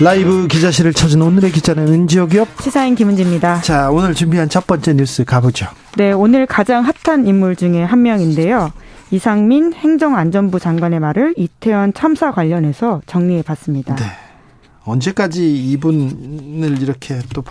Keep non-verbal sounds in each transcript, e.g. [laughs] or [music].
라이브 기자실을 찾은 오늘의 기자는 은지혁이요. 시사인 김은지입니다. 자, 오늘 준비한 첫 번째 뉴스 가보죠. 네, 오늘 가장 핫한 인물 중에 한 명인데요. 이상민 행정안전부 장관의 말을 이태원 참사 관련해서 정리해 봤습니다. 네. 언제까지 이분을 이렇게 또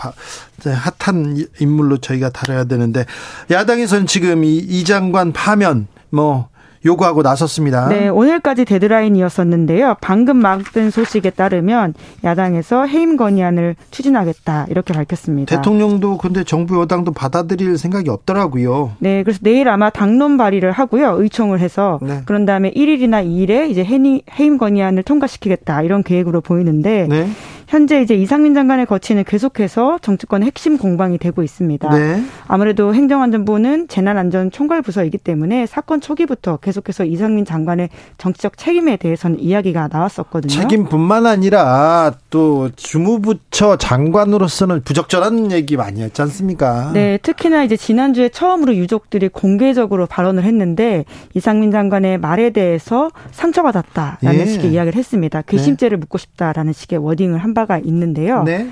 핫한 인물로 저희가 다뤄야 되는데 야당에서는 지금 이, 이 장관 파면 뭐 요구하고 나섰습니다. 네, 오늘까지 데드라인이었었는데요. 방금 막든 소식에 따르면 야당에서 해임 건의안을 추진하겠다 이렇게 밝혔습니다. 대통령도 근데 정부 여당도 받아들일 생각이 없더라고요. 네, 그래서 내일 아마 당론 발의를 하고요. 의총을 해서 네. 그런 다음에 1일이나 2일에 이제 해임 건의안을 통과시키겠다 이런 계획으로 보이는데 네. 현재 이제 이상민 장관의 거치는 계속해서 정치권의 핵심 공방이 되고 있습니다. 네. 아무래도 행정안전부는 재난안전 총괄 부서이기 때문에 사건 초기부터 계속해서 이상민 장관의 정치적 책임에 대해서는 이야기가 나왔었거든요. 책임뿐만 아니라 또 주무부처 장관으로서는 부적절한 얘기 많이 했지 않습니까? 네, 특히나 이제 지난주에 처음으로 유족들이 공개적으로 발언을 했는데 이상민 장관의 말에 대해서 상처받았다라는 예. 식의 이야기를 했습니다. 괘씸죄를 네. 묻고 싶다라는 식의 워딩을 한 바가 있는데요. 네.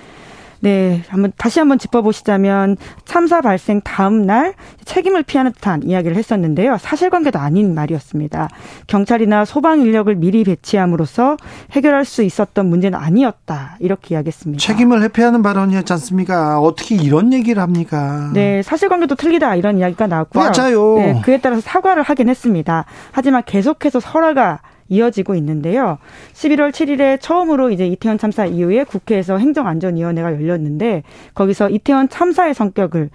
네, 한번 다시 한번 짚어보시자면 참사 발생 다음 날 책임을 피하는 듯한 이야기를 했었는데요. 사실관계도 아닌 말이었습니다. 경찰이나 소방 인력을 미리 배치함으로써 해결할 수 있었던 문제는 아니었다 이렇게 이야기했습니다. 책임을 회피하는 발언이었지 않습니까? 어떻게 이런 얘기를 합니까? 네, 사실관계도 틀리다 이런 이야기가 나왔고요. 맞아요. 네, 그에 따라서 사과를 하긴 했습니다. 하지만 계속해서 설화가 이어지고 있는데요. 11월 7일에 처음으로 이제 이태원 참사 이후에 국회에서 행정안전위원회가 열렸는데 거기서 이태원 참사의 성격을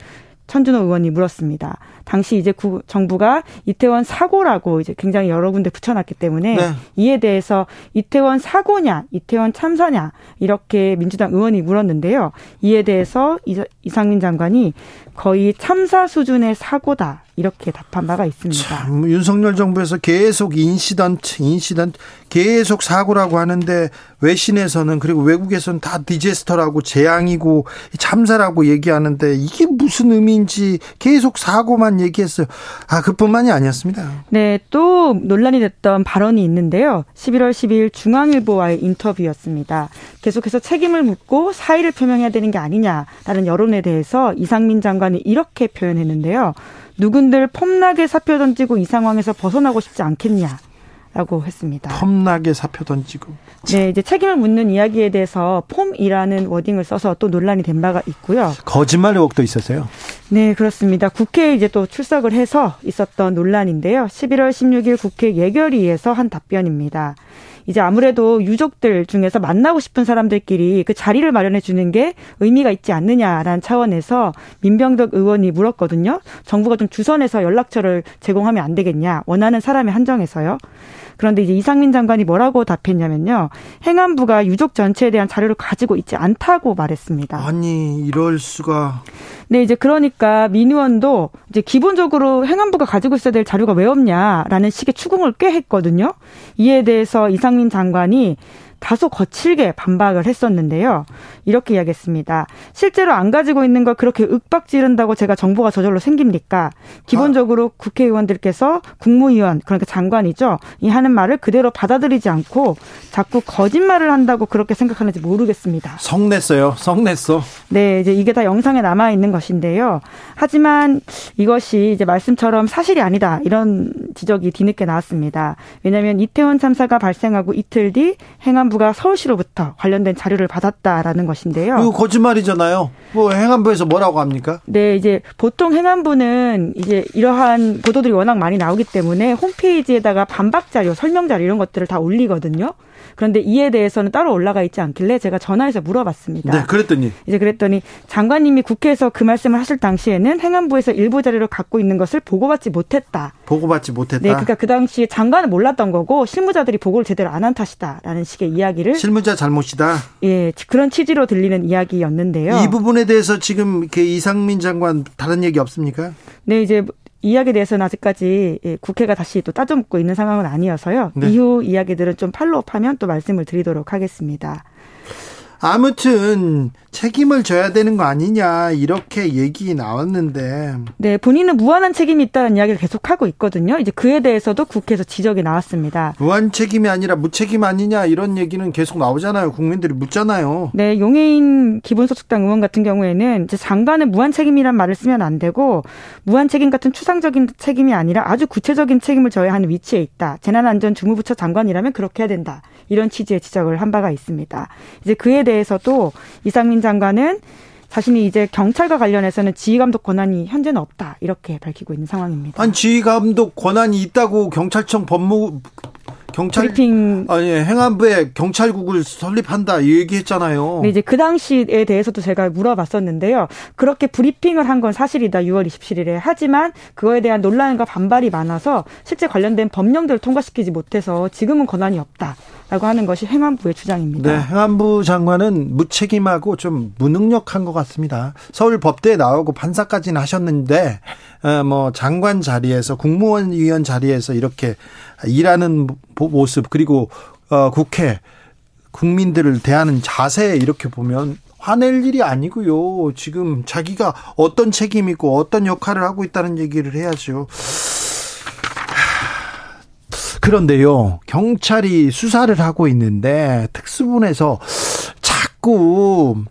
천준호 의원이 물었습니다. 당시 이제 구, 정부가 이태원 사고라고 이제 굉장히 여러 군데 붙여놨기 때문에 네. 이에 대해서 이태원 사고냐, 이태원 참사냐 이렇게 민주당 의원이 물었는데요. 이에 대해서 이상민 장관이 거의 참사 수준의 사고다 이렇게 답한 바가 있습니다. 참, 윤석열 정부에서 계속 incident, incident 계속 사고라고 하는데 외신에서는 그리고 외국에서는 다 디제스터라고 재앙이고 참사라고 얘기하는데 이게 무슨 의미인지 계속 사고만 얘기했어요. 아, 그뿐만이 아니었습니다. 네, 또 논란이 됐던 발언이 있는데요. 11월 10일 중앙일보와의 인터뷰였습니다. 계속해서 책임을 묻고 사의를 표명해야 되는 게 아니냐라는 여론에 대해서 이상민 장관 이 이렇게 표현했는데요. 누군들 폼나게 사표 던지고 이 상황에서 벗어나고 싶지 않겠냐. 라고 했습니다. 폼나게 사표 던지고. 네, 이제 책임을 묻는 이야기에 대해서 폼이라는 워딩을 써서 또 논란이 된 바가 있고요. 거짓말 의혹도 있었어요. 네, 그렇습니다. 국회에 이제 또 출석을 해서 있었던 논란인데요. 11월 16일 국회 예결위에서 한 답변입니다. 이제 아무래도 유족들 중에서 만나고 싶은 사람들끼리 그 자리를 마련해 주는 게 의미가 있지 않느냐라는 차원에서 민병덕 의원이 물었거든요. 정부가 좀 주선해서 연락처를 제공하면 안 되겠냐. 원하는 사람이 한정해서요. 그런데 이제 이상민 장관이 뭐라고 답했냐면요. 행안부가 유족 전체에 대한 자료를 가지고 있지 않다고 말했습니다. 아니, 이럴 수가. 네, 이제 그러니까 민 의원도 이제 기본적으로 행안부가 가지고 있어야 될 자료가 왜 없냐라는 식의 추궁을 꽤 했거든요. 이에 대해서 이상민 장관이 다소 거칠게 반박을 했었는데요. 이렇게 이야기했습니다. 실제로 안 가지고 있는 걸 그렇게 윽박 지른다고 제가 정보가 저절로 생깁니까? 기본적으로 국회의원들께서 국무위원 그러니까 장관이죠. 이 하는 말을 그대로 받아들이지 않고 자꾸 거짓말을 한다고 그렇게 생각하는지 모르겠습니다. 성냈어요. 성냈어. 네, 이제 이게 다 영상에 남아 있는 것인데요. 하지만 이것이 이제 말씀처럼 사실이 아니다 이런 지적이 뒤늦게 나왔습니다. 왜냐하면 이태원 참사가 발생하고 이틀 뒤 행안 부가 서울시로부터 관련된 자료를 받았다라는 것. 것인데요. 이거 거짓말이잖아요. 뭐 행안부에서 뭐라고 합니까? 네, 이제 보통 행안부는 이제 이러한 보도들이 워낙 많이 나오기 때문에 홈페이지에다가 반박 자료, 설명 자료 이런 것들을 다 올리거든요. 그런데 이에 대해서는 따로 올라가 있지 않길래 제가 전화해서 물어봤습니다. 네, 그랬더니 이제 그랬더니 장관님이 국회에서 그 말씀을 하실 당시에는 행안부에서 일부 자료를 갖고 있는 것을 보고받지 못했다. 보고받지 못했다. 네, 그러니까 그 당시에 장관은 몰랐던 거고 실무자들이 보고를 제대로 안 한 탓이다라는 식의 이야기를 실무자 잘못이다. 예, 그런 취지로 들리는 이야기였는데요. 이 부분에 대해서 지금 이상민 장관 다른 얘기 없습니까? 네, 이제 이야기에 대해서는 아직까지 예, 국회가 다시 또 따져묻고 있는 상황은 아니어서요. 네. 이후 이야기들은 좀 팔로우하면 또 말씀을 드리도록 하겠습니다. 아무튼 책임을 져야 되는 거 아니냐 이렇게 얘기 나왔는데. 네 본인은 무한한 책임이 있다는 이야기를 계속 하고 있거든요. 이제 그에 대해서도 국회에서 지적이 나왔습니다. 무한 책임이 아니라 무책임 아니냐 이런 얘기는 계속 나오잖아요. 국민들이 묻잖아요. 네 용해인 기본소득당 의원 같은 경우에는 이제 장관은 무한 책임이란 말을 쓰면 안 되고 무한 책임 같은 추상적인 책임이 아니라 아주 구체적인 책임을 져야 하는 위치에 있다. 재난안전주무부처 장관이라면 그렇게 해야 된다. 이런 취지의 지적을 한 바가 있습니다. 이제 그에 대해서도 이상민 장관은 자신이 이제 경찰과 관련해서는 지휘감독 권한이 현재는 없다 이렇게 밝히고 있는 상황입니다. 아니 지휘감독 권한이 있다고 경찰청 법무 경찰 브리핑 아니 행안부에 경찰국을 설립한다 얘기했잖아요. 네, 이제 그 당시에 대해서도 제가 물어봤었는데요. 그렇게 브리핑을 한 건 사실이다. 6월 27일에 하지만 그거에 대한 논란과 반발이 많아서 실제 관련된 법령들을 통과시키지 못해서 지금은 권한이 없다. 라고 하는 것이 행안부의 주장입니다. 네, 행안부 장관은 무책임하고 좀 무능력한 것 같습니다. 서울 법대에 나오고 판사까지는 하셨는데 어, 뭐 장관 자리에서 국무원 위원 자리에서 이렇게 일하는 모습 그리고 어, 국회 국민들을 대하는 자세 이렇게 보면 화낼 일이 아니고요. 지금 자기가 어떤 책임이고 어떤 역할을 하고 있다는 얘기를 해야죠. 그런데요, 경찰이 수사를 하고 있는데 특수본에서 자꾸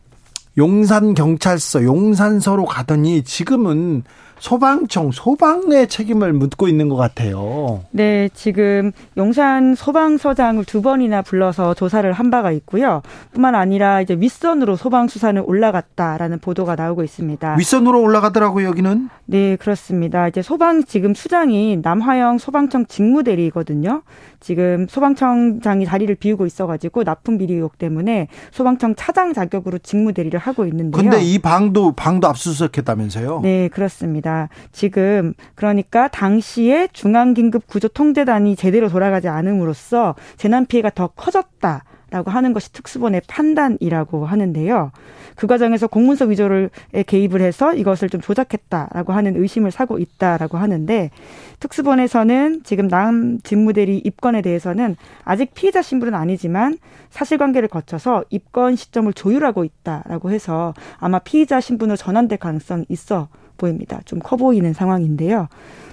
용산 경찰서, 용산서로 가더니 지금은 소방청, 소방의 책임을 묻고 있는 것 같아요. 네, 지금 용산 소방서장을 두 번이나 불러서 조사를 한 바가 있고요. 뿐만 아니라 이제 윗선으로 소방 수사는 올라갔다라는 보도가 나오고 있습니다. 윗선으로 올라가더라고요, 여기는? 네, 그렇습니다. 이제 소방 지금 수장이 남화영 소방청 직무대리거든요. 지금 소방청장이 자리를 비우고 있어가지고 납품 비리 의혹 때문에 소방청 차장 자격으로 직무 대리를 하고 있는데요. 근데 이 방도 방도 압수수색했다면서요? 네, 그렇습니다. 지금 그러니까 당시에 중앙긴급구조통제단이 제대로 돌아가지 않음으로써 재난 피해가 더 커졌다. 라고 하는 것이 특수본의 판단이라고 하는데요. 그 과정에서 공문서 위조를 개입을 해서 이것을 좀 조작했다라고 하는 의심을 사고 있다라고 하는데 특수본에서는 지금 남 직무대리 입건에 대해서는 아직 피의자 신분은 아니지만 사실관계를 거쳐서 입건 시점을 조율하고 있다라고 해서 아마 피의자 신분으로 전환될 가능성이 있어 보입니다. 좀 커 보이는 상황인데요.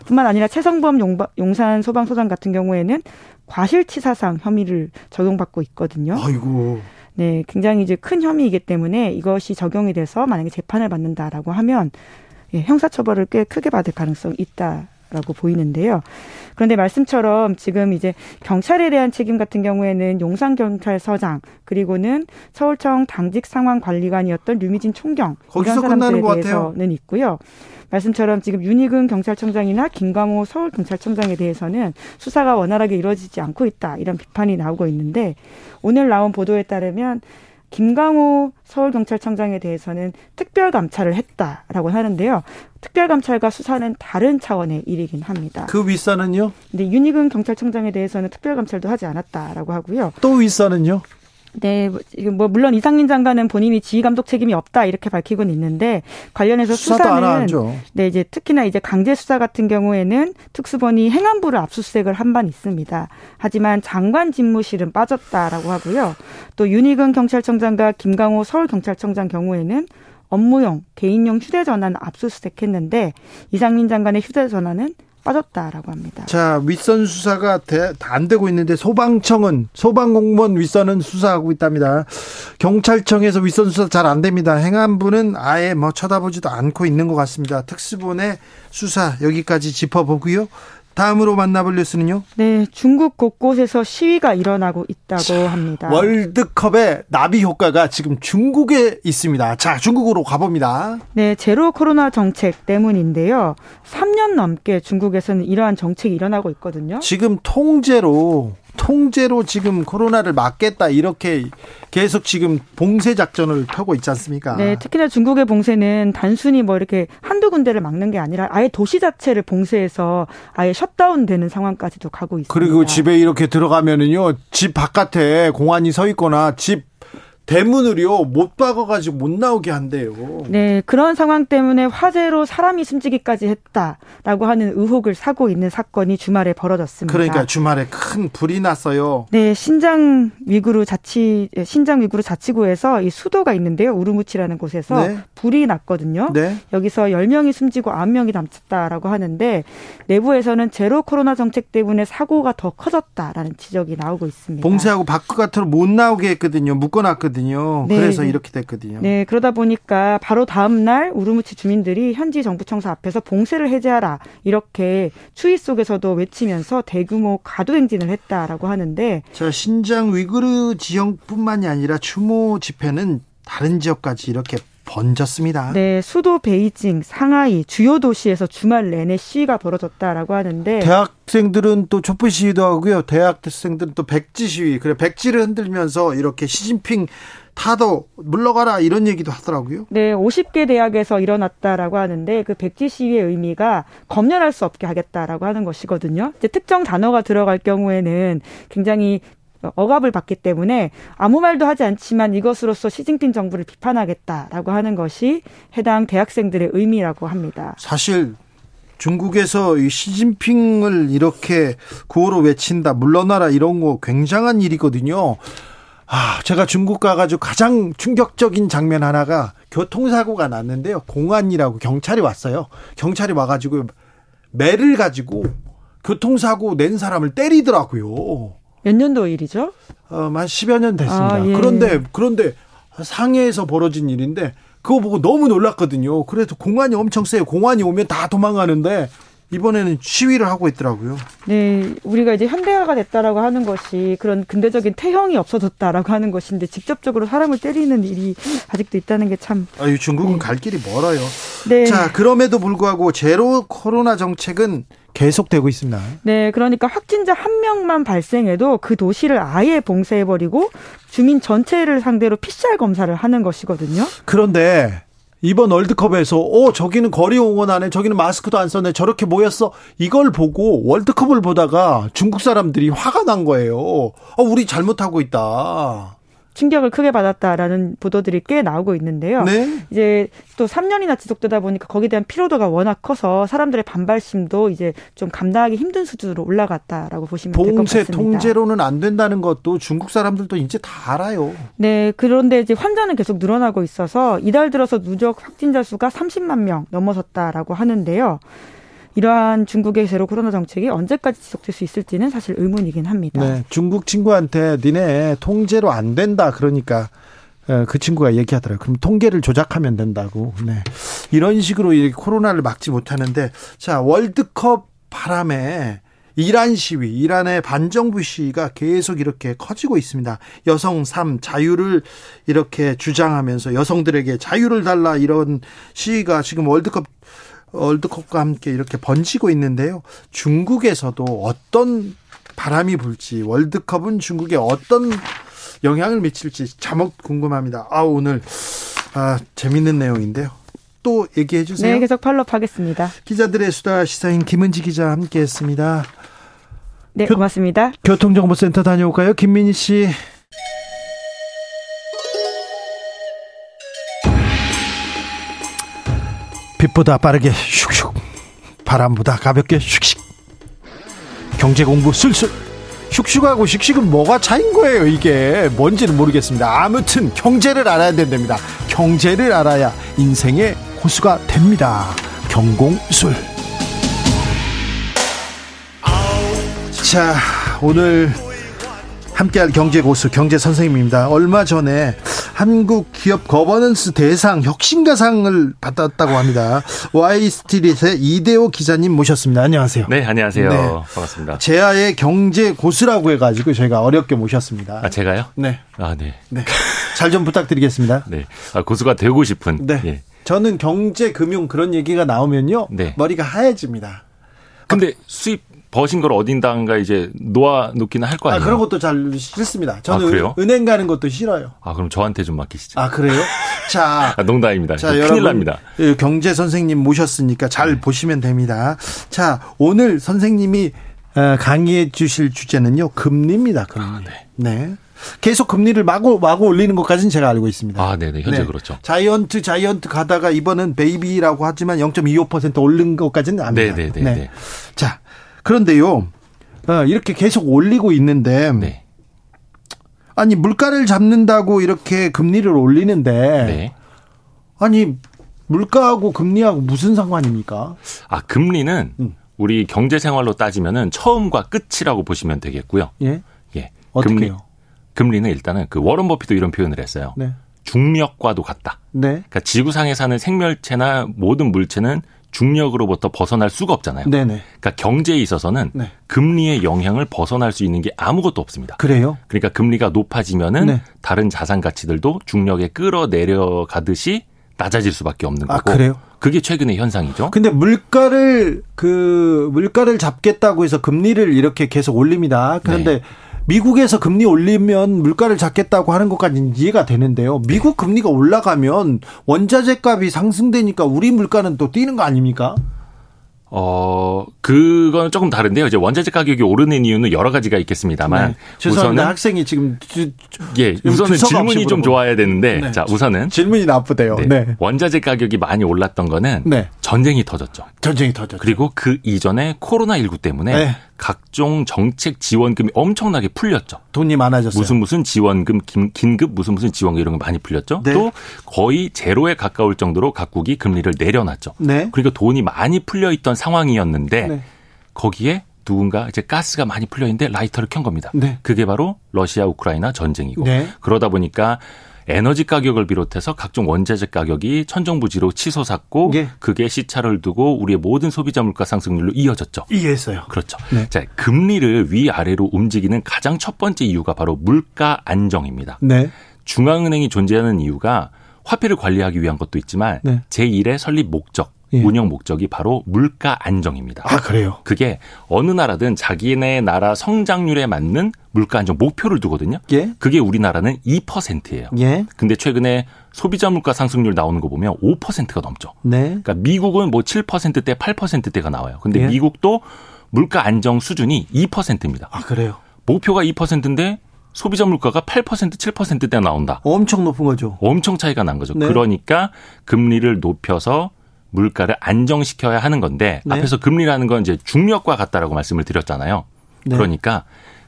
뿐만 아니라 최성범 용산 소방소장 같은 경우에는 과실치사상 혐의를 적용받고 있거든요. 아이고. 네, 굉장히 이제 큰 혐의이기 때문에 이것이 적용이 돼서 만약에 재판을 받는다라고 하면 예, 형사처벌을 꽤 크게 받을 가능성이 있다. 라고 보이는데요. 그런데 말씀처럼 지금 이제 경찰에 대한 책임 같은 경우에는 용산경찰서장 그리고는 서울청 당직 상황 관리관이었던 류미진 총경 이런 사람들에 대해서는 있고요. 말씀처럼 지금 윤희근 경찰청장이나 김광호 서울경찰청장에 대해서는 수사가 원활하게 이루어지지 않고 있다 이런 비판이 나오고 있는데 오늘 나온 보도에 따르면 김광호 서울경찰청장에 대해서는 특별 감찰을 했다라고 하는데요. 특별 감찰과 수사는 다른 차원의 일이긴 합니다. 그 윗사는요? 네, 윤희근 경찰청장에 대해서는 특별 감찰도 하지 않았다라고 하고요. 또 윗사는요? 네, 뭐 물론 이상민 장관은 본인이 지휘 감독 책임이 없다 이렇게 밝히고는 있는데 관련해서 수사는 네 이제 특히나 이제 강제 수사 같은 경우에는 특수본이 행안부를 압수수색을 한 반 있습니다. 하지만 장관 집무실은 빠졌다라고 하고요. 또 윤희근 경찰청장과 김강호 서울 경찰청장 경우에는 업무용 개인용 휴대전화는 압수수색했는데 이상민 장관의 휴대전화는 빠졌다라고 합니다. 자, 윗선 수사가 안 되고 있는데 소방청은 소방공무원 윗선은 수사하고 있답니다. 경찰청에서 윗선 수사 잘 안 됩니다. 행안부는 아예 뭐 쳐다보지도 않고 있는 것 같습니다. 특수본의 수사 여기까지 짚어보고요. 다음으로 만나볼 뉴스는요? 네, 중국 곳곳에서 시위가 일어나고 있다고 자, 합니다. 월드컵의 나비 효과가 지금 중국에 있습니다. 자, 중국으로 가봅니다. 네, 제로 코로나 정책 때문인데요. 3년 넘게 중국에서는 이러한 정책이 일어나고 있거든요. 지금 통제로 통제로 지금 코로나를 막겠다 이렇게 계속 지금 봉쇄 작전을 펴고 있지 않습니까? 네, 특히나 중국의 봉쇄는 단순히 뭐 이렇게 한두 군데를 막는 게 아니라 아예 도시 자체를 봉쇄해서 아예 셧다운 되는 상황까지도 가고 있습니다. 그리고 집에 이렇게 들어가면은요, 집 바깥에 공안이 서 있거나 집 대문을요 못 박아가지고 못 나오게 한대요. 네, 그런 상황 때문에 화재로 사람이 숨지기까지 했다라고 하는 의혹을 사고 있는 사건이 주말에 벌어졌습니다. 그러니까 주말에 큰 불이 났어요. 네, 신장 위구르 자치 신장 위구르 자치구에서 이 수도가 있는데요, 우르무치라는 곳에서 네. 불이 났거든요. 네. 여기서 10명이 숨지고 9명이 남았다라고 하는데 내부에서는 제로 코로나 정책 때문에 사고가 더 커졌다라는 지적이 나오고 있습니다. 봉쇄하고 바깥으로 못 나오게 했거든요. 묶어놨거든요. 네. 그래서 이렇게 됐거든요. 네, 그러다 보니까 바로 다음 날 우르무치 주민들이 현지 정부청사 앞에서 봉쇄를 해제하라 이렇게 추위 속에서도 외치면서 대규모 가도 행진을 했다라고 하는데 자, 신장 위구르 지역뿐만이 아니라 추모 집회는 다른 지역까지 이렇게 번졌습니다. 네, 수도 베이징, 상하이 주요 도시에서 주말 내내 시위가 벌어졌다라고 하는데 대학생들은 또 촛불 시위도 하고요. 대학생들은 또 백지 시위. 그래 백지를 흔들면서 이렇게 시진핑 타도 물러가라 이런 얘기도 하더라고요. 네, 50개 대학에서 일어났다라고 하는데 그 백지 시위의 의미가 검열할 수 없게 하겠다라고 하는 것이거든요. 이제 특정 단어가 들어갈 경우에는 굉장히 억압을 받기 때문에 아무 말도 하지 않지만 이것으로서 시진핑 정부를 비판하겠다라고 하는 것이 해당 대학생들의 의미라고 합니다. 사실 중국에서 이 시진핑을 이렇게 구호로 외친다, 물러나라 이런 거 굉장한 일이거든요. 아, 제가 중국 가가지고 가장 충격적인 장면 하나가 교통사고가 났는데요. 공안이라고 경찰이 왔어요. 경찰이 와가지고 매를 가지고 교통사고 낸 사람을 때리더라고요. 몇 년도 일이죠? 어, 한 10여 년 됐습니다. 아, 예. 그런데, 그런데 상해에서 벌어진 일인데, 그거 보고 너무 놀랐거든요. 그래서 공안이 엄청 세요. 공안이 오면 다 도망가는데, 이번에는 시위를 하고 있더라고요. 네, 우리가 이제 현대화가 됐다라고 하는 것이 그런 근대적인 태형이 없어졌다라고 하는 것인데 직접적으로 사람을 때리는 일이 아직도 있다는 게 참. 아유, 중국은 네. 갈 길이 멀어요. 네. 자, 그럼에도 불구하고 제로 코로나 정책은 계속되고 있습니다. 네, 그러니까 확진자 한 명만 발생해도 그 도시를 아예 봉쇄해버리고 주민 전체를 상대로 PCR 검사를 하는 것이거든요. 그런데 이번 월드컵에서 오 저기는 거리 응원하네 저기는 마스크도 안 썼네 저렇게 모였어 이걸 보고 월드컵을 보다가 중국 사람들이 화가 난 거예요. 어, 우리 잘못하고 있다. 충격을 크게 받았다라는 보도들이 꽤 나오고 있는데요. 네? 이제 또 3년이나 지속되다 보니까 거기에 대한 피로도가 워낙 커서 사람들의 반발심도 이제 좀 감당하기 힘든 수준으로 올라갔다라고 보시면 될 것 같습니다. 봉쇄 통제로는 안 된다는 것도 중국 사람들도 이제 다 알아요. 네, 그런데 이제 환자는 계속 늘어나고 있어서 이달 들어서 누적 확진자 수가 30만 명 넘어섰다라고 하는데요. 이러한 중국의 제로 코로나 정책이 언제까지 지속될 수 있을지는 사실 의문이긴 합니다. 네, 중국 친구한테 니네 통제로 안 된다 그러니까 어, 그 친구가 얘기하더라고요. 그럼 통계를 조작하면 된다고. 네. 이런 식으로 코로나를 막지 못하는데 자 월드컵 바람에 이란 시위, 이란의 반정부 시위가 계속 이렇게 커지고 있습니다. 여성 삶, 자유를 이렇게 주장하면서 여성들에게 자유를 달라 이런 시위가 지금 월드컵 월드컵과 함께 이렇게 번지고 있는데요. 중국에서도 어떤 바람이 불지 월드컵은 중국에 어떤 영향을 미칠지 자목 궁금합니다. 아 오늘 아 재밌는 내용인데요. 또 얘기해 주세요. 네, 계속 팔로우하겠습니다. 기자들의 수다 시사인 김은지 기자 함께했습니다. 네, 교, 고맙습니다. 교통정보센터 다녀올까요, 김민희 씨? 빛보다 빠르게 슉슉 바람보다 가볍게 슉슉. 경제 공부 술술 슉슉하고 슉슉은 뭐가 차인 거예요 이게? 뭔지는 모르겠습니다. 아무튼 경제를 알아야 된답니다. 경제를 알아야 인생의 고수가 됩니다. 경공술. 자 오늘 함께할 경제 고수 경제 선생님입니다. 얼마 전에 한국 기업 거버넌스 대상 혁신가상을 받았다고 합니다. 와이스트릿의 이대호 기자님 모셨습니다. 안녕하세요. 네, 안녕하세요. 네. 반갑습니다. 제아의 경제 고수라고 해가지고 저희가 어렵게 모셨습니다. 아, 제가요? 네. 아, 네. 네. 잘 좀 부탁드리겠습니다. 네. 아, 고수가 되고 싶은. 네. 예. 저는 경제, 금융 그런 얘기가 나오면요. 네. 머리가 하얘집니다. 근데 수입 버신 걸 어딘가가 이제 놓아 놓기는 할 거 아, 아니에요. 그런 것도 잘 싫습니다. 저는 아? 은행 가는 것도 싫어요. 아, 그럼 저한테 좀 맡기시죠. 아, 그래요? [laughs] 자, 아, 농담입니다. 자, 큰일 여러분, 납니다. 예, 경제 선생님 모셨으니까 잘 네. 보시면 됩니다. 자, 오늘 선생님이 어, 강의해 주실 주제는요, 금리입니다, 금리. 아, 네. 계속 금리를 마구, 마구 올리는 것까지는 제가 알고 있습니다. 아, 네네. 현재 그렇죠. 자이언트, 자이언트 가다가 이번은 베이비라고 하지만 0.25% 오른 것까지는 압니다. 네네네. 네. 자, 그런데요, 어, 이렇게 계속 올리고 있는데, 네. 아니, 물가를 잡는다고 이렇게 금리를 올리는데, 네. 아니, 물가하고 금리하고 무슨 상관입니까? 아, 금리는 음. 우리 경제 생활로 따지면은 처음과 끝이라고 보시면 되겠고요. 예? 예. 어떻게요? 금리, 금리는 일단은 그 워런 버핏도 이런 표현을 했어요. 네. 중력과도 같다. 네. 그러니까 지구상에 사는 생멸체나 모든 물체는 중력으로부터 벗어날 수가 없잖아요. 네네. 그러니까 경제에 있어서는 네. 금리의 영향을 벗어날 수 있는 게 아무것도 없습니다. 그래요? 그러니까 금리가 높아지면은 네. 다른 자산 가치들도 중력에 끌어내려 가듯이 낮아질 수밖에 없는 아, 거고. 그래요? 그게 최근의 현상이죠. 근데 물가를, 그, 물가를 잡겠다고 해서 금리를 이렇게 계속 올립니다. 그런데 네. 미국에서 금리 올리면 물가를 잡겠다고 하는 것까지는 이해가 되는데요. 미국 금리가 올라가면 원자재 값이 상승되니까 우리 물가는 또 뛰는 거 아닙니까? 어, 그거는 조금 다른데요. 이제 원자재 가격이 오르는 이유는 여러 가지가 있겠습니다만 네. 죄송합니다. 우선은 학생이 지금 주- 예, 우선은 질문이 좀. 좋아야 되는데 네. 자, 우선은 질문이 나쁘대요. 네, 네. 원자재 가격이 많이 올랐던 거는 네. 전쟁이 터졌죠. 전쟁이 터졌죠. 그리고 그 이전에 코로나 19 때문에 네. 각종 정책 지원금이 엄청나게 풀렸죠. 돈이 많아졌어요. 무슨 무슨 지원금, 긴, 긴급 무슨 무슨 지원금 이런 거 많이 풀렸죠. 네. 또 거의 제로에 가까울 정도로 각국이 금리를 내려놨죠. 네. 그러니까 돈이 많이 풀려 있던 상황이었는데 네. 거기에 누군가 이제 가스가 많이 풀려 있는데 라이터를 켠 겁니다. 네. 그게 바로 러시아 우크라이나 전쟁이고 네. 그러다 보니까 에너지 가격을 비롯해서 각종 원자재 가격이 천정부지로 치솟았고 예. 그게 시차를 두고 우리의 모든 소비자 물가 상승률로 이어졌죠. 이해했어요. 그렇죠. 네. 자, 금리를 위아래로 움직이는 가장 첫 번째 이유가 바로 물가 안정입니다. 네. 중앙은행이 존재하는 이유가 화폐를 관리하기 위한 것도 있지만 네. 제1의 설립 목적, 예. 운영 목적이 바로 물가 안정입니다. 아, 그래요? 그게 어느 나라든 자기네 나라 성장률에 맞는 물가 안정 목표를 두거든요. 예. 그게 우리나라는 2%예요. 예. 근데 최근에 소비자 물가 상승률 나오는 거 보면 5%가 넘죠. 네. 그러니까 미국은 뭐 7%대, 8%대가 나와요. 근데 예. 미국도 물가 안정 수준이 2%입니다. 아, 그래요? 목표가 2%인데 소비자 물가가 8%, 7%대 나온다. 엄청 높은 거죠. 엄청 차이가 난 거죠. 네. 그러니까 금리를 높여서 물가를 안정시켜야 하는 건데 네. 앞에서 금리라는 건 이제 중력과 같다라고 말씀을 드렸잖아요. 네. 그러니까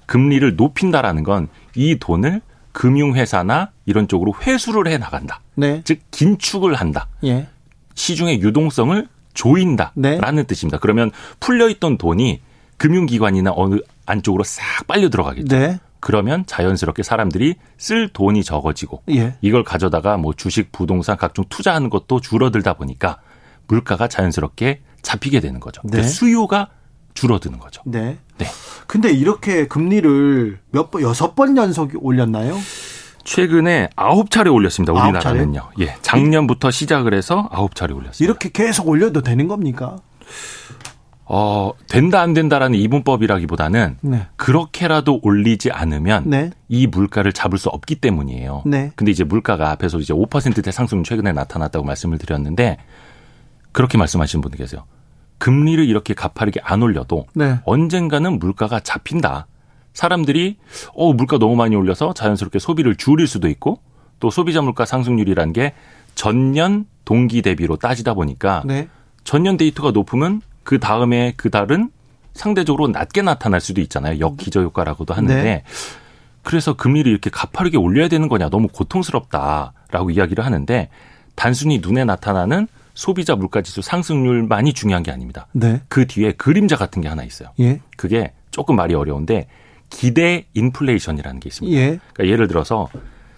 금리를 높인다라는 건 이 돈을 금융회사나 이런 쪽으로 회수를 해 나간다. 네. 즉 긴축을 한다. 예. 시중의 유동성을 조인다라는 네. 뜻입니다. 그러면 풀려 있던 돈이 금융기관이나 어느 안쪽으로 싹 빨려 들어가겠죠. 네. 그러면 자연스럽게 사람들이 쓸 돈이 적어지고 예. 이걸 가져다가 뭐 주식, 부동산 각종 투자하는 것도 줄어들다 보니까 물가가 자연스럽게 잡히게 되는 거죠. 네. 그러니까 수요가 줄어드는 거죠. 네. 네. 근데 이렇게 금리를 몇 번, 여섯 번 연속 올렸나요? 최근에 아홉 차례 올렸습니다. 우리나라는요. 예. 작년부터 시작을 해서 아홉 차례 올렸습니다. 이렇게 계속 올려도 되는 겁니까? 어, 된다 안 된다라는 이분법이라기보다는 네. 그렇게라도 올리지 않으면 네. 이 물가를 잡을 수 없기 때문이에요. 네. 근데 이제 물가가 앞에서 이제 5%대 상승 최근에 나타났다고 말씀을 드렸는데 그렇게 말씀하시는 분들 계세요. 금리를 이렇게 가파르게 안 올려도 네. 언젠가는 물가가 잡힌다. 사람들이 어 물가 너무 많이 올려서 자연스럽게 소비를 줄일 수도 있고 또 소비자 물가 상승률이란 게 전년 동기 대비로 따지다 보니까 네. 전년 데이터가 높으면 그 다음에 그 달은 상대적으로 낮게 나타날 수도 있잖아요. 역기저 효과라고도 하는데 네. 그래서 금리를 이렇게 가파르게 올려야 되는 거냐 너무 고통스럽다라고 이야기를 하는데 단순히 눈에 나타나는 소비자 물가지수 상승률만이 중요한 게 아닙니다. 네. 그 뒤에 그림자 같은 게 하나 있어요. 예. 그게 조금 말이 어려운데 기대 인플레이션이라는 게 있습니다. 예. 그러니까 예를 들어서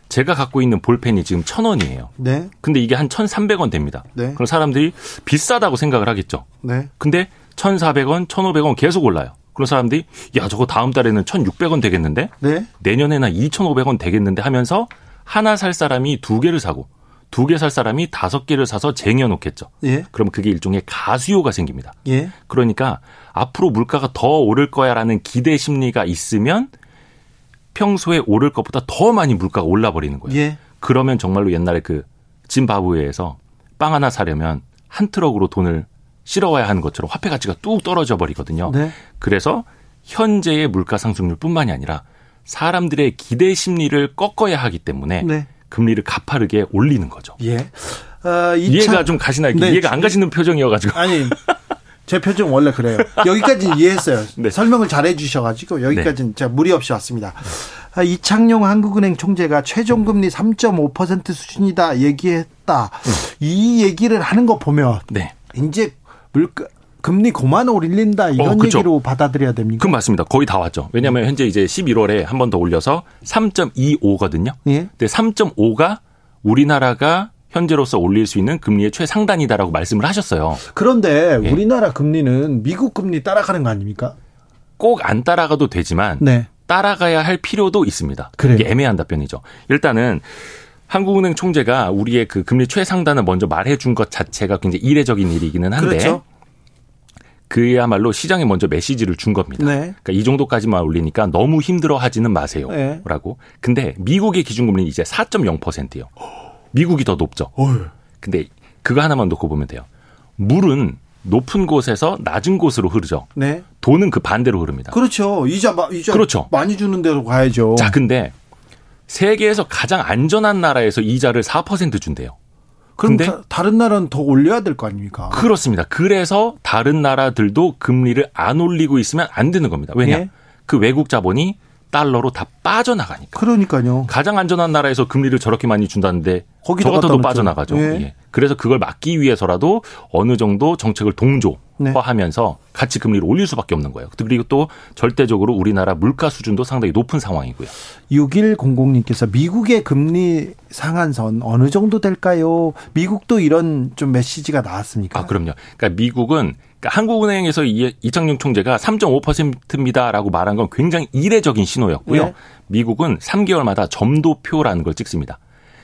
제가 갖고 있는 볼펜이 지금 천 원이에요. 네. 근데 이게 한 천삼백 원 됩니다. 네. 그럼 사람들이 비싸다고 생각을 하겠죠. 네. 근데 1,400원, 1,500원 계속 올라요. 그런 사람들이 야 저거 다음 달에는 1,600원 되겠는데 네. 내년에는 2,500원 되겠는데 하면서 하나 살 사람이 두 개를 사고 두 개 살 사람이 다섯 개를 사서 쟁여놓겠죠. 예. 그럼 그게 일종의 가수요가 생깁니다. 예. 그러니까 앞으로 물가가 더 오를 거야라는 기대 심리가 있으면 평소에 오를 것보다 더 많이 물가가 올라 버리는 거예요. 예. 그러면 정말로 옛날에 그 짐바브웨에서 빵 하나 사려면 한 트럭으로 돈을 실어와야 하는 것처럼 화폐 가치가 뚝 떨어져 버리거든요. 네. 그래서 현재의 물가 상승률뿐만이 아니라 사람들의 기대 심리를 꺾어야 하기 때문에 네. 금리를 가파르게 올리는 거죠. 예. 어, 이차- 이해가 좀 가시나요? 네. 이해가 안 가시는 표정이어가지고. 아니 제 표정 원래 그래요. 여기까지 이해했어요. [laughs] 네. 설명을 잘 해 주셔가지고 여기까지는 제가 무리 없이 왔습니다. 아, 이창용 한국은행 총재가 최종 금리 3.5% 수준이다 얘기했다. 이 얘기를 하는 거 보면 네. 이제 물가 금리 고만 올린다 이런 어, 그쵸. 얘기로 받아들여야 됩니까? 그건 맞습니다. 거의 다 왔죠. 왜냐하면 현재 이제 11월에 한 번 더 올려서 3.25거든요. 예. 근데 3.5가 우리나라가 현재로서 올릴 수 있는 금리의 최상단이다라고 말씀을 하셨어요. 그런데 예. 우리나라 금리는 미국 금리 따라가는 거 아닙니까? 꼭 안 따라가도 되지만 네. 따라가야 할 필요도 있습니다. 그래요? 애매한 답변이죠. 일단은 한국은행 총재가 우리의 그 금리 최상단을 먼저 말해준 것 자체가 굉장히 이례적인 일이기는 한데 그렇죠. 그야말로 시장에 먼저 메시지를 준 겁니다. 네. 그러니까 이 정도까지만 올리니까 너무 힘들어 하지는 마세요. 네. 라고. 근데 미국의 기준금리는 이제 4.0%예요. 미국이 더 높죠. 어휴. 근데 그거 하나만 놓고 보면 돼요. 물은 높은 곳에서 낮은 곳으로 흐르죠. 네. 돈은 그 반대로 흐릅니다. 그렇죠. 이자 마- 이자 그렇죠. 많이 주는 대로 가야죠. 자, 근데 세계에서 가장 안전한 나라에서 이자를 4% 준대요. 그럼 근데- 다, 다른 나라는 더 올려야 될 거 아닙니까? 그렇습니다. 그래서 다른 나라들도 금리를 안 올리고 있으면 안 되는 겁니다. 왜냐? 예. 그 외국 자본이 달러로 다 빠져나가니까. 그러니까요. 가장 안전한 나라에서 금리를 저렇게 많이 준다는데 거기다 저 같아도 갖다 놓죠. 빠져나가죠. 예. 예. 그래서 그걸 막기 위해서라도 어느 정도 정책을 동조화하면서 네. 같이 금리를 올릴 수밖에 없는 거예요. 그리고 또 절대적으로 우리나라 물가 수준도 상당히 높은 상황이고요. 6100님께서 미국의 금리 상한선 어느 정도 될까요? 미국도 이런 좀 메시지가 나왔습니까? 아, 그럼요. 그러니까 미국은 그러니까 한국은행에서 이, 이창용 총재가 3.5%입니다라고 말한 건 굉장히 이례적인 신호였고요. 네. 미국은 3개월마다 점도표라는 걸 찍습니다.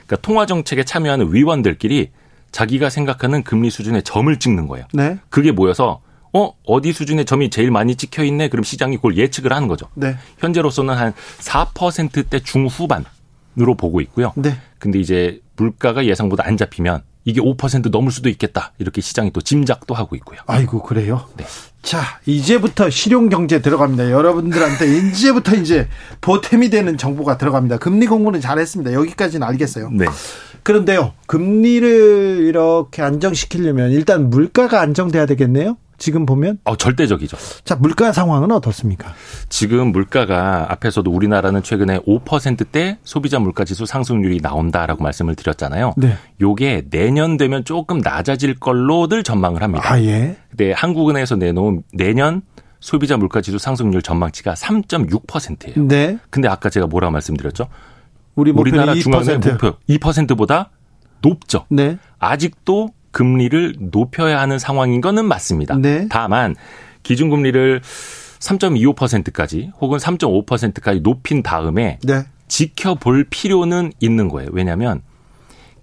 그러니까 통화 정책에 참여하는 위원들끼리 자기가 생각하는 금리 수준의 점을 찍는 거예요. 네. 그게 모여서 어 어디 수준의 점이 제일 많이 찍혀 있네. 그럼 시장이 그걸 예측을 하는 거죠. 네. 현재로서는 한 4%대 중후반으로 보고 있고요. 네. 근데 이제 물가가 예상보다 안 잡히면 이게 5% 넘을 수도 있겠다. 이렇게 시장이 또 짐작도 하고 있고요. 아이고 그래요. 네. 자 이제부터 실용 경제 들어갑니다. 여러분들한테 이제부터 이제 보탬이 되는 정보가 들어갑니다. 금리 공부는 잘했습니다. 여기까지는 알겠어요. 네. 그런데요, 금리를 이렇게 안정시키려면 일단 물가가 안정돼야 되겠네요. 지금 보면 어, 절대적이죠. 자 물가 상황은 어떻습니까? 지금 물가가 앞에서도 우리나라는 최근에 5%대 소비자 물가 지수 상승률이 나온다라고 말씀을 드렸잖아요. 네. 요게 내년 되면 조금 낮아질 걸로들 전망을 합니다. 아 예. 근데 한국은행에서 내놓은 내년 소비자 물가 지수 상승률 전망치가 3.6%예요. 네. 근데 아까 제가 뭐라고 말씀드렸죠? 우리 우리나라 중앙은행 2%. 목표 2%보다 높죠. 네. 아직도 금리를 높여야 하는 상황인 거는 맞습니다. 네. 다만 기준금리를 3.25%까지 혹은 3.5%까지 높인 다음에 네. 지켜볼 필요는 있는 거예요. 왜냐하면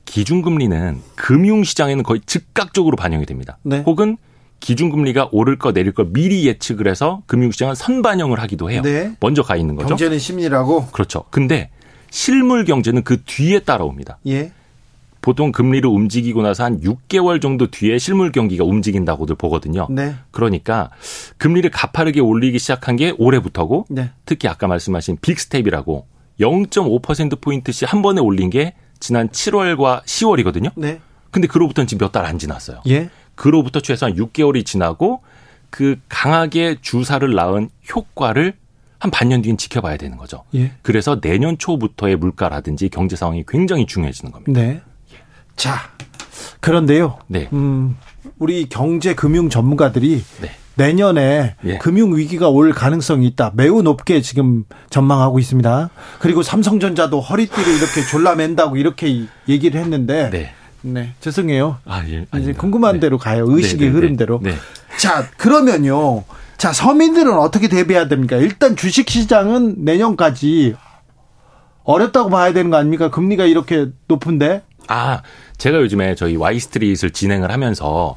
기준금리는 금융시장에는 거의 즉각적으로 반영이 됩니다. 네. 혹은 기준금리가 오를 거 내릴 거 미리 예측을 해서 금융시장은 선반영을 하기도 해요. 네. 먼저 가 있는 거죠. 경제는 심리라고. 그렇죠. 근데 실물 경제는 그 뒤에 따라옵니다. 예. 보통 금리를 움직이고 나서 한 6개월 정도 뒤에 실물 경기가 움직인다고들 보거든요. 네. 그러니까 금리를 가파르게 올리기 시작한 게 올해부터고 네. 특히 아까 말씀하신 big step이라고 0.5%포인트씩 한 번에 올린 게 지난 7월과 10월이거든요. 네. 근데 그로부터는 지금 몇 달 안 지났어요. 예. 그로부터 최소한 6개월이 지나고 그 강하게 주사를 놓은 효과를 한 반년 뒤엔 지켜봐야 되는 거죠. 예. 그래서 내년 초부터의 물가라든지 경제 상황이 굉장히 중요해지는 겁니다. 네. 자. 그런데요. 네. 음, 우리 경제 금융 전문가들이 네. 내년에 예. 금융 위기가 올 가능성이 있다. 매우 높게 지금 전망하고 있습니다. 그리고 삼성전자도 허리띠를 이렇게 졸라맨다고 이렇게 얘기를 했는데 네. 네. 죄송해요. 아, 예. 이제. 궁금한 네. 대로 가요. 의식의 네, 네, 네. 흐름대로. 네. 자, 그러면요. 자, 서민들은 어떻게 대비해야 됩니까? 일단 주식 시장은 내년까지 어렵다고 봐야 되는 거 아닙니까? 금리가 이렇게 높은데. 아, 제가 요즘에 저희 와이스트릿을 진행을 하면서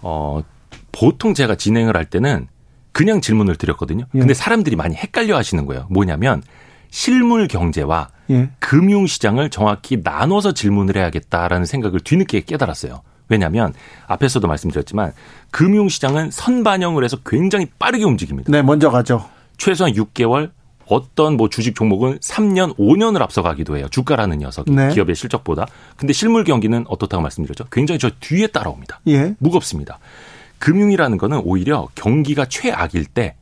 어 보통 제가 진행을 할 때는 그냥 질문을 드렸거든요. 예. 근데 사람들이 많이 헷갈려 하시는 거예요. 뭐냐면 실물 경제와 예. 금융 시장을 정확히 나눠서 질문을 해야겠다라는 생각을 뒤늦게 깨달았어요. 왜냐하면 앞에서도 말씀드렸지만 금융 시장은 선반영을 해서 굉장히 빠르게 움직입니다. 네, 먼저 가죠. 최소한 6개월 어떤 뭐 주식 종목은 3년, 5년을 앞서가기도 해요. 주가라는 녀석이 네. 기업의 실적보다. 근데 실물 경기는 어떻다고 말씀드렸죠? 굉장히 저 뒤에 따라옵니다. 예. 무겁습니다. 금융이라는 거는 오히려 경기가 최악일 때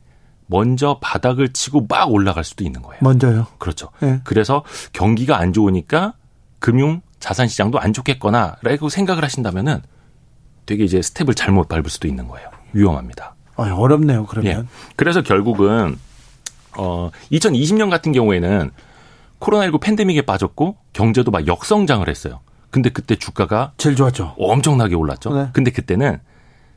먼저 바닥을 치고 막 올라갈 수도 있는 거예요. 먼저요. 그렇죠. 예. 그래서 경기가 안 좋으니까 금융 자산 시장도 안 좋겠거나라고 생각을 하신다면은 되게 이제 스텝을 잘못 밟을 수도 있는 거예요. 위험합니다. 아, 어렵네요. 예. 그러면. 그래서 결국은 어 2020년 같은 경우에는 코로나19 팬데믹에 빠졌고 경제도 막 역성장을 했어요. 근데 그때 주가가 제일 좋았죠. 엄청나게 올랐죠. 네. 근데 그때는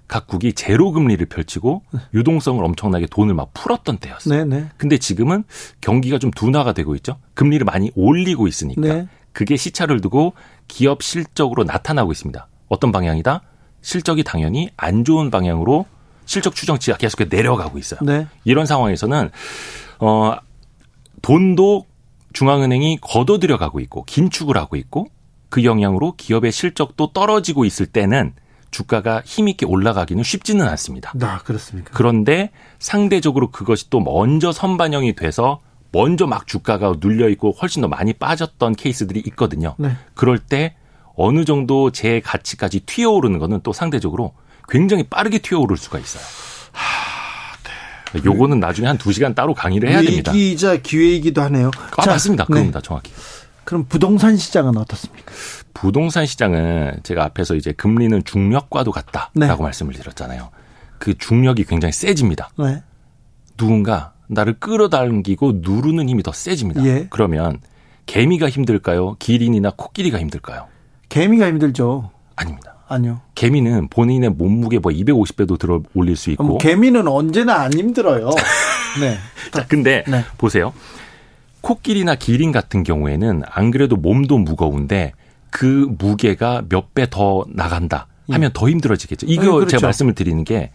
각국이 제로 금리를 펼치고 유동성을 엄청나게 돈을 막 풀었던 때였어요. 네, 네. 근데 지금은 경기가 좀 둔화가 되고 있죠. 금리를 많이 올리고 있으니까 네. 그게 시차를 두고 기업 실적으로 나타나고 있습니다. 어떤 방향이다? 실적이 당연히 안 좋은 방향으로 실적 추정치가 계속 내려가고 있어요. 네. 이런 상황에서는 어 돈도 중앙은행이 걷어들여 가고 있고 긴축을 하고 있고 그 영향으로 기업의 실적도 떨어지고 있을 때는 주가가 힘있게 올라가기는 쉽지는 않습니다. 나 그렇습니까? 그런데 상대적으로 그것이 또 먼저 선반영이 돼서 먼저 막 주가가 눌려 있고 훨씬 더 많이 빠졌던 케이스들이 있거든요. 네. 그럴 때 어느 정도 제 가치까지 튀어오르는 거는 또 상대적으로 굉장히 빠르게 튀어오를 수가 있어요. 요거는 나중에 한 두 시간 따로 강의를 해야 됩니다. 위기이자 기회이기도 하네요. 아, 자, 맞습니다. 네. 그겁니다. 정확히. 그럼 부동산 시장은 어떻습니까? 부동산 시장은 제가 앞에서 이제 금리는 중력과도 같다라고 네. 말씀을 드렸잖아요. 그 중력이 굉장히 세집니다. 네. 누군가 나를 끌어당기고 누르는 힘이 더 세집니다. 예. 그러면 개미가 힘들까요? 기린이나 코끼리가 힘들까요? 개미가 힘들죠. 아닙니다. 아니요. 개미는 본인의 몸무게 뭐 250배도 들어 올릴 수 있고. 뭐 개미는 언제나 안 힘들어요. [laughs] 네. 자, 근데 네. 보세요. 코끼리나 기린 같은 경우에는 안 그래도 몸도 무거운데 그 무게가 몇 배 더 나간다 하면 더 힘들어지겠죠. 이거 네, 그렇죠. 제가 말씀을 드리는 게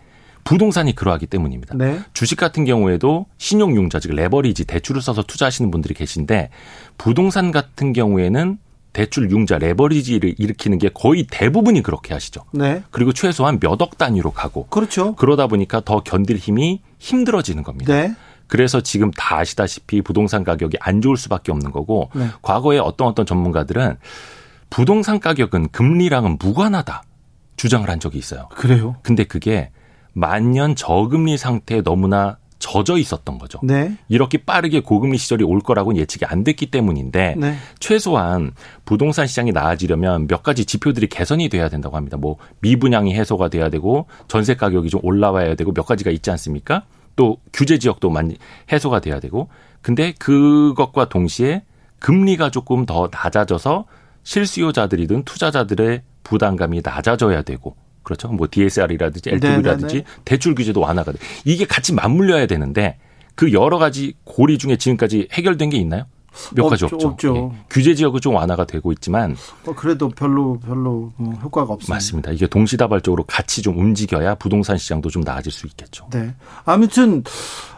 부동산이 그러하기 때문입니다. 네. 주식 같은 경우에도 신용융자 즉 레버리지 대출을 써서 투자하시는 분들이 계신데 부동산 같은 경우에는 대출 융자 레버리지를 일으키는 게 거의 대부분이 그렇게 하시죠. 네. 그리고 최소한 몇 억 단위로 가고 그렇죠. 그러다 보니까 더 견딜 힘이 힘들어지는 겁니다. 네. 그래서 지금 다 아시다시피 부동산 가격이 안 좋을 수밖에 없는 거고 네. 과거에 어떤 어떤 전문가들은 부동산 가격은 금리랑은 무관하다 주장을 한 적이 있어요. 그래요. 근데 그게 만년 저금리 상태에 너무나 젖어 있었던 거죠. 네. 이렇게 빠르게 고금리 시절이 올 거라고는 예측이 안 됐기 때문인데 네. 최소한 부동산 시장이 나아지려면 몇 가지 지표들이 개선이 돼야 된다고 합니다. 뭐 미분양이 해소가 돼야 되고 전세 가격이 좀 올라와야 되고 몇 가지가 있지 않습니까? 또 규제 지역도 많이 해소가 돼야 되고 근데 그것과 동시에 금리가 조금 더 낮아져서 실수요자들이든 투자자들의 부담감이 낮아져야 되고 그렇죠. 뭐 DSR이라든지 LTV라든지 네네네. 대출 규제도 완화가 돼. 이게 같이 맞물려야 되는데 그 여러 가지 고리 중에 지금까지 해결된 게 있나요? 몇 가지 없죠, 없죠. 예. 규제 지역은 좀 완화가 되고 있지만 어, 그래도 별로 별로 어, 효과가 없습니다. 맞습니다. 이게 동시다발적으로 같이 좀 움직여야 부동산 시장도 좀 나아질 수 있겠죠. 네. 아무튼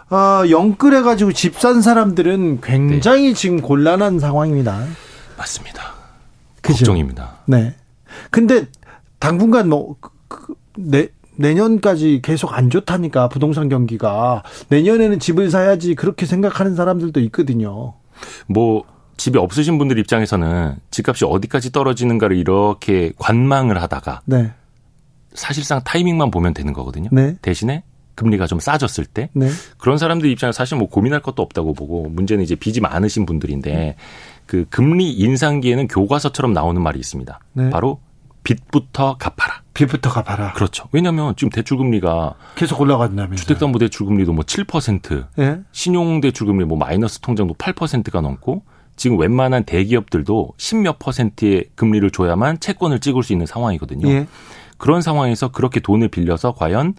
어, 영끌해 가지고 집 산 사람들은 굉장히 네. 지금 곤란한 상황입니다. 맞습니다. 그죠? 걱정입니다. 네. 근데 당분간 뭐 그, 그, 내, 내년까지 계속 안 좋다니까 부동산 경기가 내년에는 집을 사야지 그렇게 생각하는 사람들도 있거든요. 뭐 집이 없으신 분들 입장에서는 집값이 어디까지 떨어지는가를 이렇게 관망을 하다가 네. 사실상 타이밍만 보면 되는 거거든요. 네. 대신에 금리가 좀 싸졌을 때 네. 그런 사람들 입장에서 사실 뭐 고민할 것도 없다고 보고 문제는 이제 빚이 많으신 분들인데 그 금리 인상기에는 교과서처럼 나오는 말이 있습니다. 네. 바로 빚부터 갚아라. 빚부터 갚아라. 그렇죠. 왜냐하면 지금 대출 금리가 계속 올라간다면서. 주택담보 대출 금리도 뭐 7%, 예. 신용대출 금리 뭐 마이너스 통장도 8%가 넘고 지금 웬만한 대기업들도 10몇 퍼센트의 금리를 줘야만 채권을 찍을 수 있는 상황이거든요. 예. 그런 상황에서 그렇게 돈을 빌려서 과연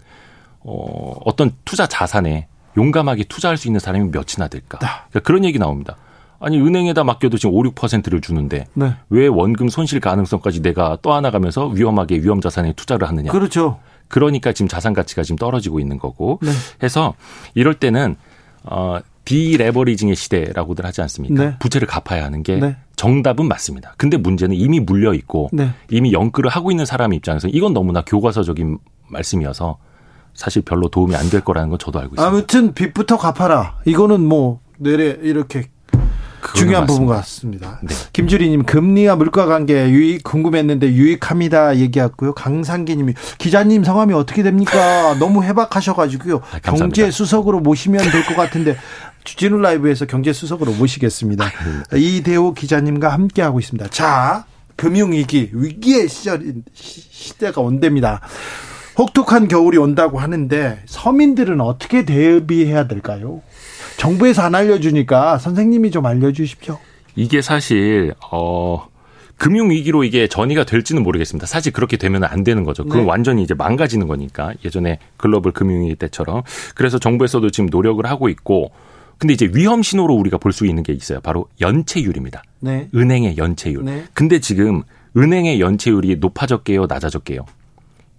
어, 어떤 투자 자산에 용감하게 투자할 수 있는 사람이 몇이나 될까? 그러니까 그런 얘기 나옵니다. 아니 은행에다 맡겨도 지금 5, 6%를 주는데 네. 왜 원금 손실 가능성까지 내가 떠안아가면서 위험하게 위험 자산에 투자를 하느냐. 그렇죠. 그러니까 지금 자산 가치가 지금 떨어지고 있는 거고 네. 해서 이럴 때는 어 디레버리징의 시대라고들 하지 않습니까? 네. 부채를 갚아야 하는 게 네. 정답은 맞습니다. 근데 문제는 이미 물려 있고 네. 이미 연끌을 하고 있는 사람 입장에서 이건 너무나 교과서적인 말씀이어서 사실 별로 도움이 안 될 거라는 건 저도 알고 있습니다. 아무튼 빚부터 갚아라. 이거는 뭐 내래 이렇게 중요한 부분 맞습니다. 같습니다. 네. 김주리님 금리와 물가 관계 유익 궁금했는데 유익합니다 얘기했고요. 강상기님이 기자님 성함이 어떻게 됩니까? 너무 해박하셔가지고요. 아. 경제 수석으로 모시면 될 것 같은데 주진우 라이브에서 경제 수석으로 모시겠습니다. 아, 이대호 기자님과 함께 하고 있습니다. 자 금융 위기 위기의 시절 시- 시대가 온답니다. 혹독한 겨울이 온다고 하는데 서민들은 어떻게 대비해야 될까요? 정부에서 안 알려주니까 선생님이 좀 알려주십시오. 이게 사실 어 금융 위기로 이게 전이가 될지는 모르겠습니다. 사실 그렇게 되면 안 되는 거죠. 그건 네. 완전히 이제 망가지는 거니까 예전에 글로벌 금융 위기 때처럼 그래서 정부에서도 지금 노력을 하고 있고 근데 이제 위험 신호로 우리가 볼 수 있는 게 있어요. 바로 연체율입니다. 네. 은행의 연체율. 네. 근데 지금 은행의 연체율이 높아졌게요, 낮아졌게요.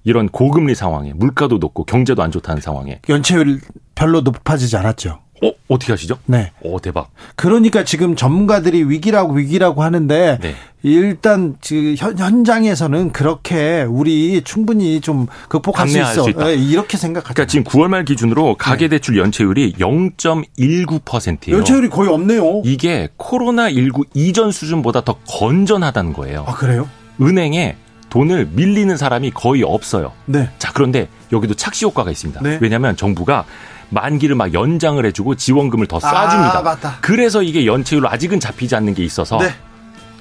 이런 고금리 상황에 물가도 높고 경제도 안 좋다는 상황에 연체율 별로 높아지지 않았죠. 어 어떻게 하시죠? 네. 오 대박. 그러니까 지금 전문가들이 위기라고 위기라고 하는데 네. 일단 지금 현, 현장에서는 그렇게 우리 충분히 좀 극복할 수 있어. 수. 네, 이렇게 생각하죠. 그러니까 지금 9월 말 기준으로 가계 대출 연체율이 0.19%예요. 연체율이 거의 없네요. 이게 코로나 19 이전 수준보다 더 건전하다는 거예요. 아 그래요? 은행에 돈을 밀리는 사람이 거의 없어요. 네. 자, 그런데 여기도 착시 효과가 있습니다. 네. 왜냐하면 정부가 만기를 막 연장을 해주고 지원금을 더 싸줍니다. 아, 맞다. 그래서 이게 연체율로 아직은 잡히지 않는 게 있어서 네.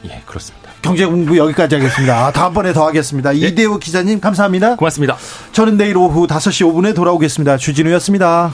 예 그렇습니다. 경제 공부 여기까지 하겠습니다. 아, [laughs] 다음번에 더 하겠습니다. 이대호 기자님 감사합니다. 고맙습니다. 저는 내일 오후 5시 5분에 돌아오겠습니다. 주진우였습니다.